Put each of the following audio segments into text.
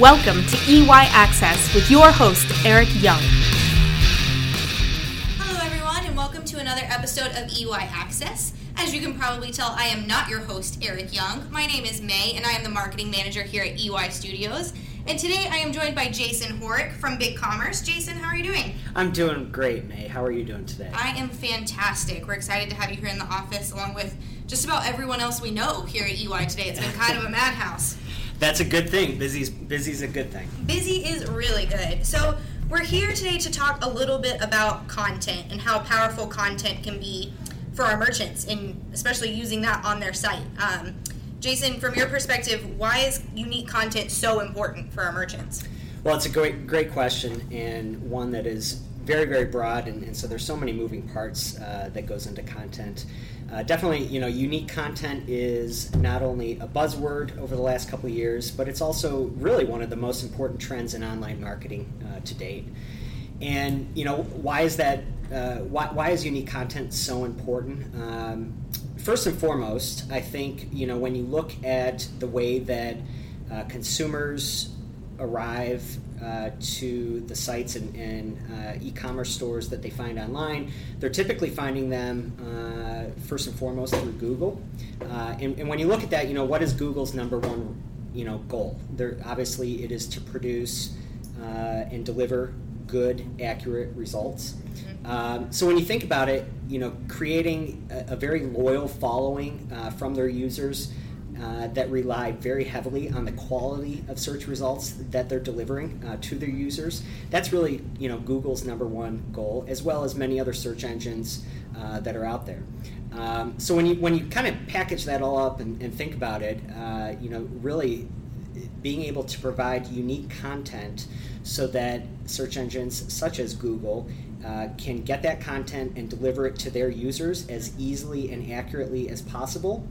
Welcome to EY Access with your host, Eric Young. Hello, everyone, and welcome to another episode of EY Access. As you can probably tell, I am not your host, Eric Young. My name is May, and I am the marketing manager here at EY Studios. And today I am joined by Jason Horick from BigCommerce. Jason, how are you doing? I'm doing great, May. How are you doing today? I am fantastic. We're excited to have you here in the office, along with just about everyone else we know here at EY today. It's been kind of a madhouse. That's a good thing. Busy's busy's a good thing. Busy is really good. So we're here today to talk a little bit about content and how powerful content can be for our merchants, and especially using that on their site. Um, Jason, from your perspective, why is unique content so important for our merchants? Well, it's a great great question and one that is very very broad, and, and so there's so many moving parts uh, that goes into content. Uh, definitely, you know, unique content is not only a buzzword over the last couple of years, but it's also really one of the most important trends in online marketing uh, to date. And you know, why is that? Uh, why, why is unique content so important? Um, first and foremost, I think you know when you look at the way that uh, consumers arrive uh, to the sites and, and uh, e-commerce stores that they find online, they're typically finding them uh, first and foremost through Google. Uh, and, and, when you look at that, you know what is Google's number one you know goal? There obviously it is to produce uh, and deliver good, accurate results. Um, so when you think about it, you know, creating a, a very loyal following uh, from their users uh, that rely very heavily on the quality of search results that they're delivering uh, to their users. That's really, you know, Google's number one goal, as well as many other search engines uh, that are out there. Um, so when you when you kind of package that all up and, and think about it, uh, you know, really being able to provide unique content so that search engines such as Google uh, can get that content and deliver it to their users as easily and accurately as possible.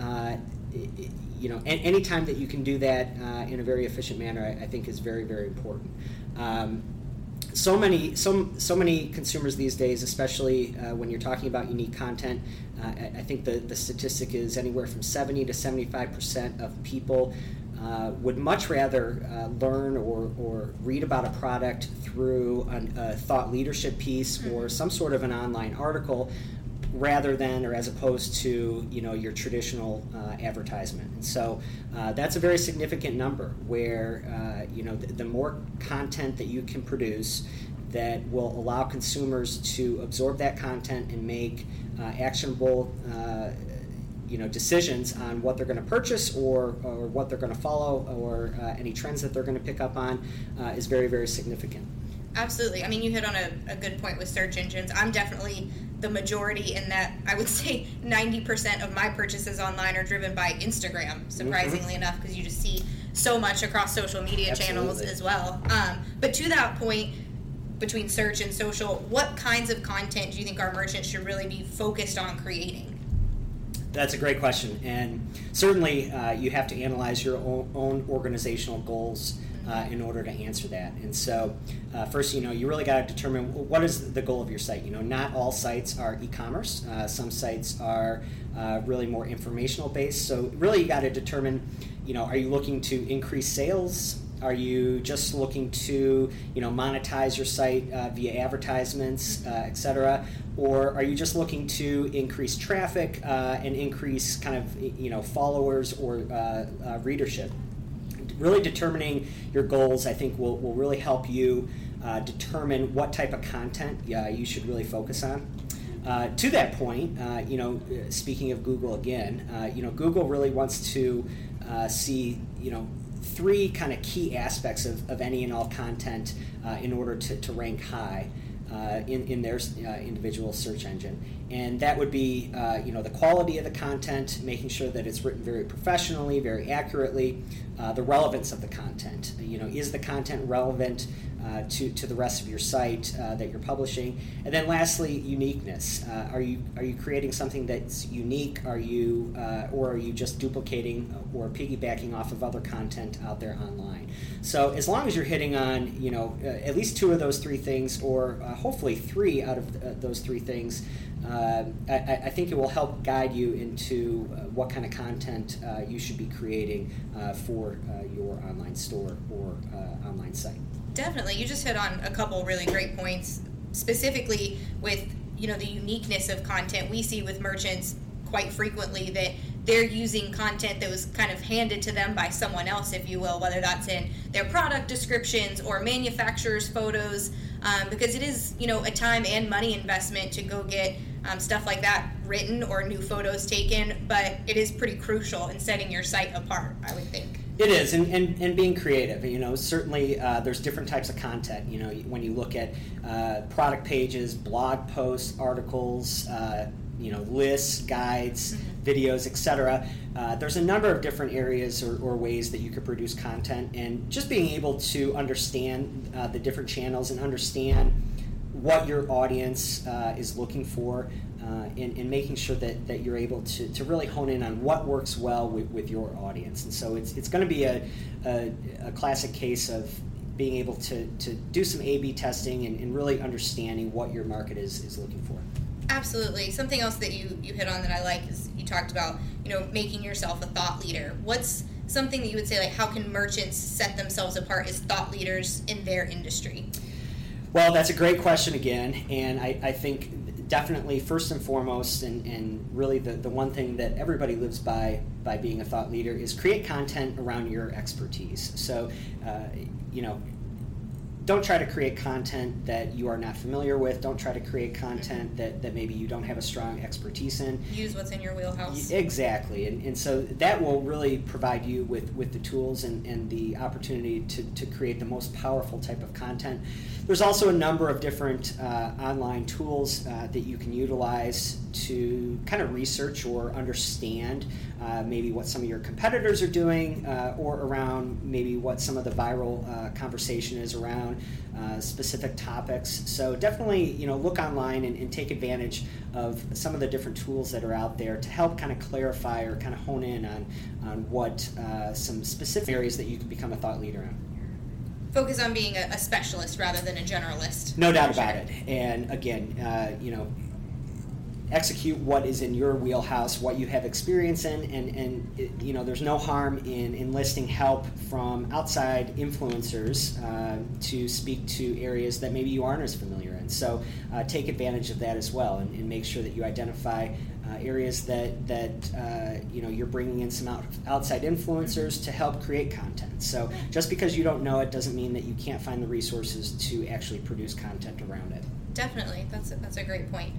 Uh, you know, any time that you can do that uh, in a very efficient manner, I, I, think is very, very important. Um, so many, so, so many consumers these days, especially uh, when you're talking about unique content, uh, I, I, think the, the statistic is anywhere from 70 to 75 percent of people uh, would much rather uh, learn or, or read about a product through an, a thought leadership piece or mm-hmm. some sort of an online article rather than or as opposed to you know your traditional uh, advertisement. And so uh, that's a very significant number where uh, you know the, the, more content that you can produce that will allow consumers to absorb that content and make uh, actionable you know decisions on what they're going to purchase or, or what they're going to follow or uh, any trends that they're going to pick up on uh, is very very significant. Absolutely. I mean you hit on a, a good point with search engines. I'm definitely the majority in that i would say 90% of my purchases online are driven by instagram surprisingly mm-hmm. enough because you just see so much across social media absolutely. channels as well um, but to that point between search and social what kinds of content do you think our merchants should really be focused on creating that's a great question, and certainly uh, you have to analyze your own, own organizational goals uh, in order to answer that. And so, uh, first, you know, you really got to determine what is the goal of your site. You know, not all sites are e-commerce. Uh, some sites are uh, really more informational based. So, really, you got to determine, you know, are you looking to increase sales? Are you just looking to, you know, monetize your site uh, via advertisements, uh? Or are you just looking to increase traffic uh, and increase kind of, you know, followers or uh, readership? Really determining your goals, I think, will, will really help you uh, determine what type of content you should really focus on. Uh, to that point, uh, you know, speaking of Google again, uh, you know, Google really wants to see, you know, three kind of key aspects of, of any and all content uh, in order to, to rank high. Uh, in, in their uh, individual search engine. And that would be, uh, you know, the quality of the content, making sure that it's written very professionally, very accurately, uh, the relevance of the content. You know, is the content relevant uh, to, to the rest of your site uh, that you're publishing. And then lastly, uniqueness. Uh, are you are you creating something that's unique? Are you uh, or are you just duplicating or piggybacking off of other content out there online? So as long as you're hitting on you know uh, at least two of those three things, or uh, hopefully three out of those three things, I, I, think it will help guide you into what kind of content you should be creating for your online store or online site. Definitely, you just hit on a couple really great points, specifically with you know the uniqueness of content we see with merchants quite frequently that they're using content that was kind of handed to them by someone else, if you will, whether that's in their product descriptions or manufacturers' photos, um, because it is, you know, a time and money investment to go get um, stuff like that written or new photos taken, but it is pretty crucial in setting your site apart, I would think. It is, and, and, and being creative. You know, certainly uh, there's different types of content. You know, when you look at uh, product pages, blog posts, articles, uh, you know lists, guides, mm-hmm. videos, etc. Uh, there's a number of different areas or, or, ways that you could produce content, and just being able to understand uh, the different channels and understand what your audience uh, is looking for, uh, and, and, making sure that, that you're able to, to really hone in on what works well with, with your audience. And so it's, it's going to be a, a, a classic case of being able to, to do some A B testing and, and really understanding what your market is, is looking for. Absolutely. Something else that you you hit on that I like is you talked about you know making yourself a thought leader. What's something that you would say like how can merchants set themselves apart as thought leaders in their industry? Well, that's a great question again, and I, I think definitely first and foremost, and, and really the, the one thing that everybody lives by by being a thought leader is create content around your expertise. So, uh, you know, don't try to create content that you are not familiar with. Don't try to create content that, that maybe you don't have a strong expertise in. Use what's in your wheelhouse. Exactly. And, and so that will really provide you with, with the tools and, and the opportunity to, to create the most powerful type of content. There's also a number of different uh, online tools uh, that you can utilize to kind of research or understand uh, maybe what some of your competitors are doing uh, or around maybe what some of the viral uh, conversation is around uh, specific topics. So definitely, you know, look online and, and, take advantage of some of the different tools that are out there to help kind of clarify or kind of hone in on, on what some specific areas that you can become a thought leader in focus on being a, a, specialist rather than a generalist. No doubt about it. And again, uh, you know, execute what is in your wheelhouse, what you have experience in, and, and it, you know, there's no harm in enlisting help from outside influencers uh, to speak to areas that maybe you aren't as familiar in. So uh, take advantage of that as well, and, and make sure that you identify uh, areas that that uh, you know you're bringing in some out, outside influencers to help create content. So just because you don't know it doesn't mean that you can't find the resources to actually produce content around it. Definitely, that's a, that's a great point.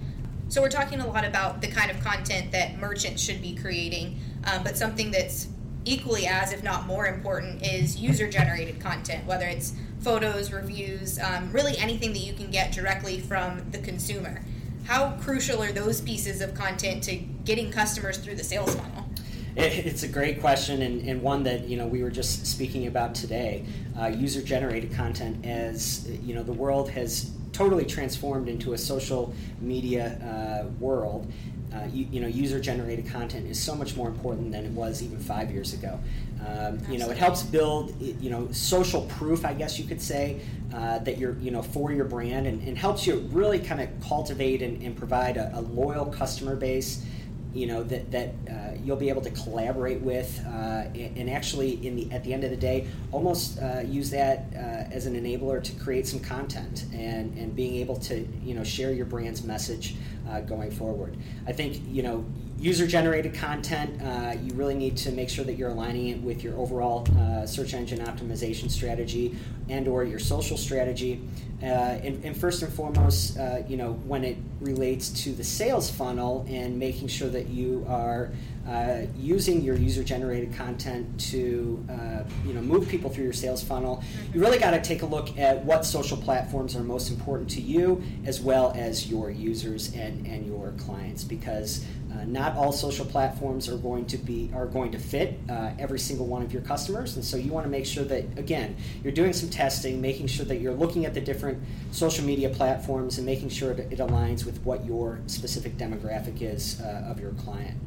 So we're talking a lot about the kind of content that merchants should be creating, um, but something that's equally as, if not more important, is user-generated content. Whether it's photos, reviews, um, really anything that you can get directly from the consumer. How crucial are those pieces of content to getting customers through the sales funnel? It's a great question and, and one that you know we were just speaking about today. Uh, user-generated content, as you know, the world has totally transformed into a social media uh, world. Uh, you, you, know, user-generated content is so much more important than it was even five years ago. Um, you know, it helps build, you know, social proof, I guess you could say, uh, that you're, you know, for your brand, and, and helps you really kind of cultivate and, and provide a, a, loyal customer base you know that that uh, you'll be able to collaborate with, uh, and, and, actually, in the at the end of the day, almost uh, use that uh, as an enabler to create some content and and being able to you know share your brand's message uh, going forward. I think you know user generated content. Uh, you really need to make sure that you're aligning it with your overall search engine optimization strategy and or your social strategy. Uh, and, and, first and foremost, uh, you know, when it relates to the sales funnel and making sure that you are uh, using your user-generated content to, uh, you know, move people through your sales funnel, you really got to take a look at what social platforms are most important to you, as well as your users and, and your clients, because uh, not all social platforms are going to be are going to fit uh, every single one of your customers, and so you want to make sure that again you're doing some testing, making sure that you're looking at the different social media platforms and making sure that it aligns with what your specific demographic is uh, of your client.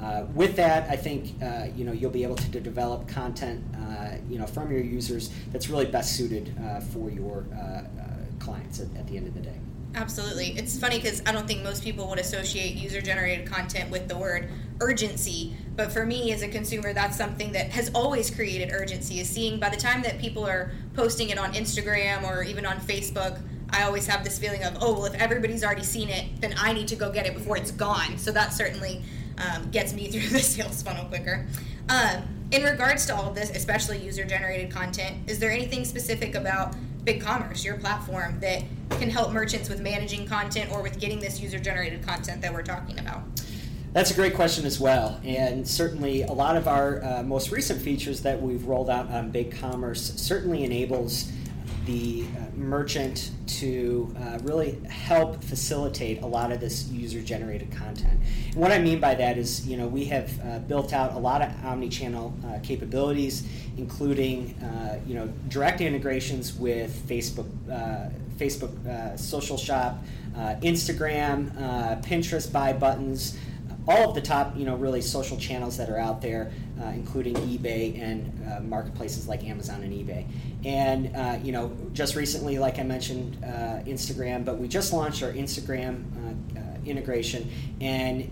Uh, with that, I think uh, you know you'll be able to, to develop content uh, you know from your users that's really best suited for your clients at, at the end of the day. Absolutely. It's funny because I don't think most people would associate user generated content with the word urgency. But for me as a consumer, that's something that has always created urgency is seeing by the time that people are posting it on Instagram or even on Facebook, I always have this feeling of, oh, well, if everybody's already seen it, then I need to go get it before it's gone. So that certainly um, gets me through the sales funnel quicker. Um, in regards to all of this, especially user generated content, is there anything specific about BigCommerce, your platform, that can help merchants with managing content or with getting this user generated content that we're talking about? That's a great question as well. And certainly, a lot of our uh, most recent features that we've rolled out on BigCommerce certainly enables the uh, merchant to uh, really help facilitate a lot of this user generated content. And what I mean by that is, you know, we have uh, built out a lot of omni channel uh, capabilities, including, uh, you know, direct integrations with Facebook, uh, Facebook Social Shop, Instagram, Pinterest buy buttons all of the top, you know, really social channels that are out there, uh, including eBay and uh, marketplaces like Amazon and eBay. And uh, you know, just recently, like I mentioned, uh, Instagram, but we just launched our Instagram uh, uh, integration, and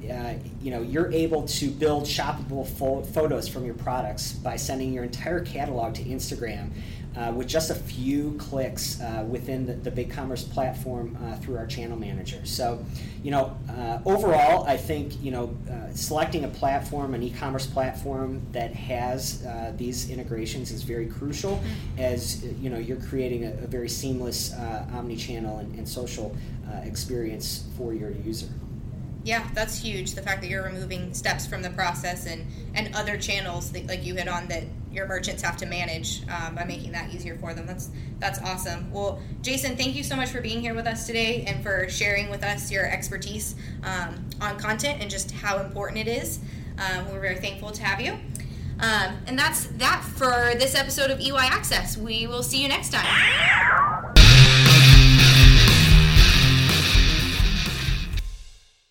you know, you're able to build shoppable fo- photos from your products by sending your entire catalog to Instagram uh, with just a few clicks uh, within the, the BigCommerce platform uh, through our channel manager. So, you know, uh, overall, I think you know uh, selecting a platform, an e-commerce platform that has uh, these integrations is very crucial, mm-hmm. as you know you're creating a, a very seamless omni-channel and, and social experience for your user. Yeah, that's huge. The fact that you're removing steps from the process and, and other channels that, like you hit on that your merchants have to manage um, by making that easier for them. That's that's awesome. Well, Jason, thank you so much for being here with us today and for sharing with us your expertise um, on content and just how important it is. Um, we're very thankful to have you. Um, and that's that for this episode of EY Access. We will see you next time.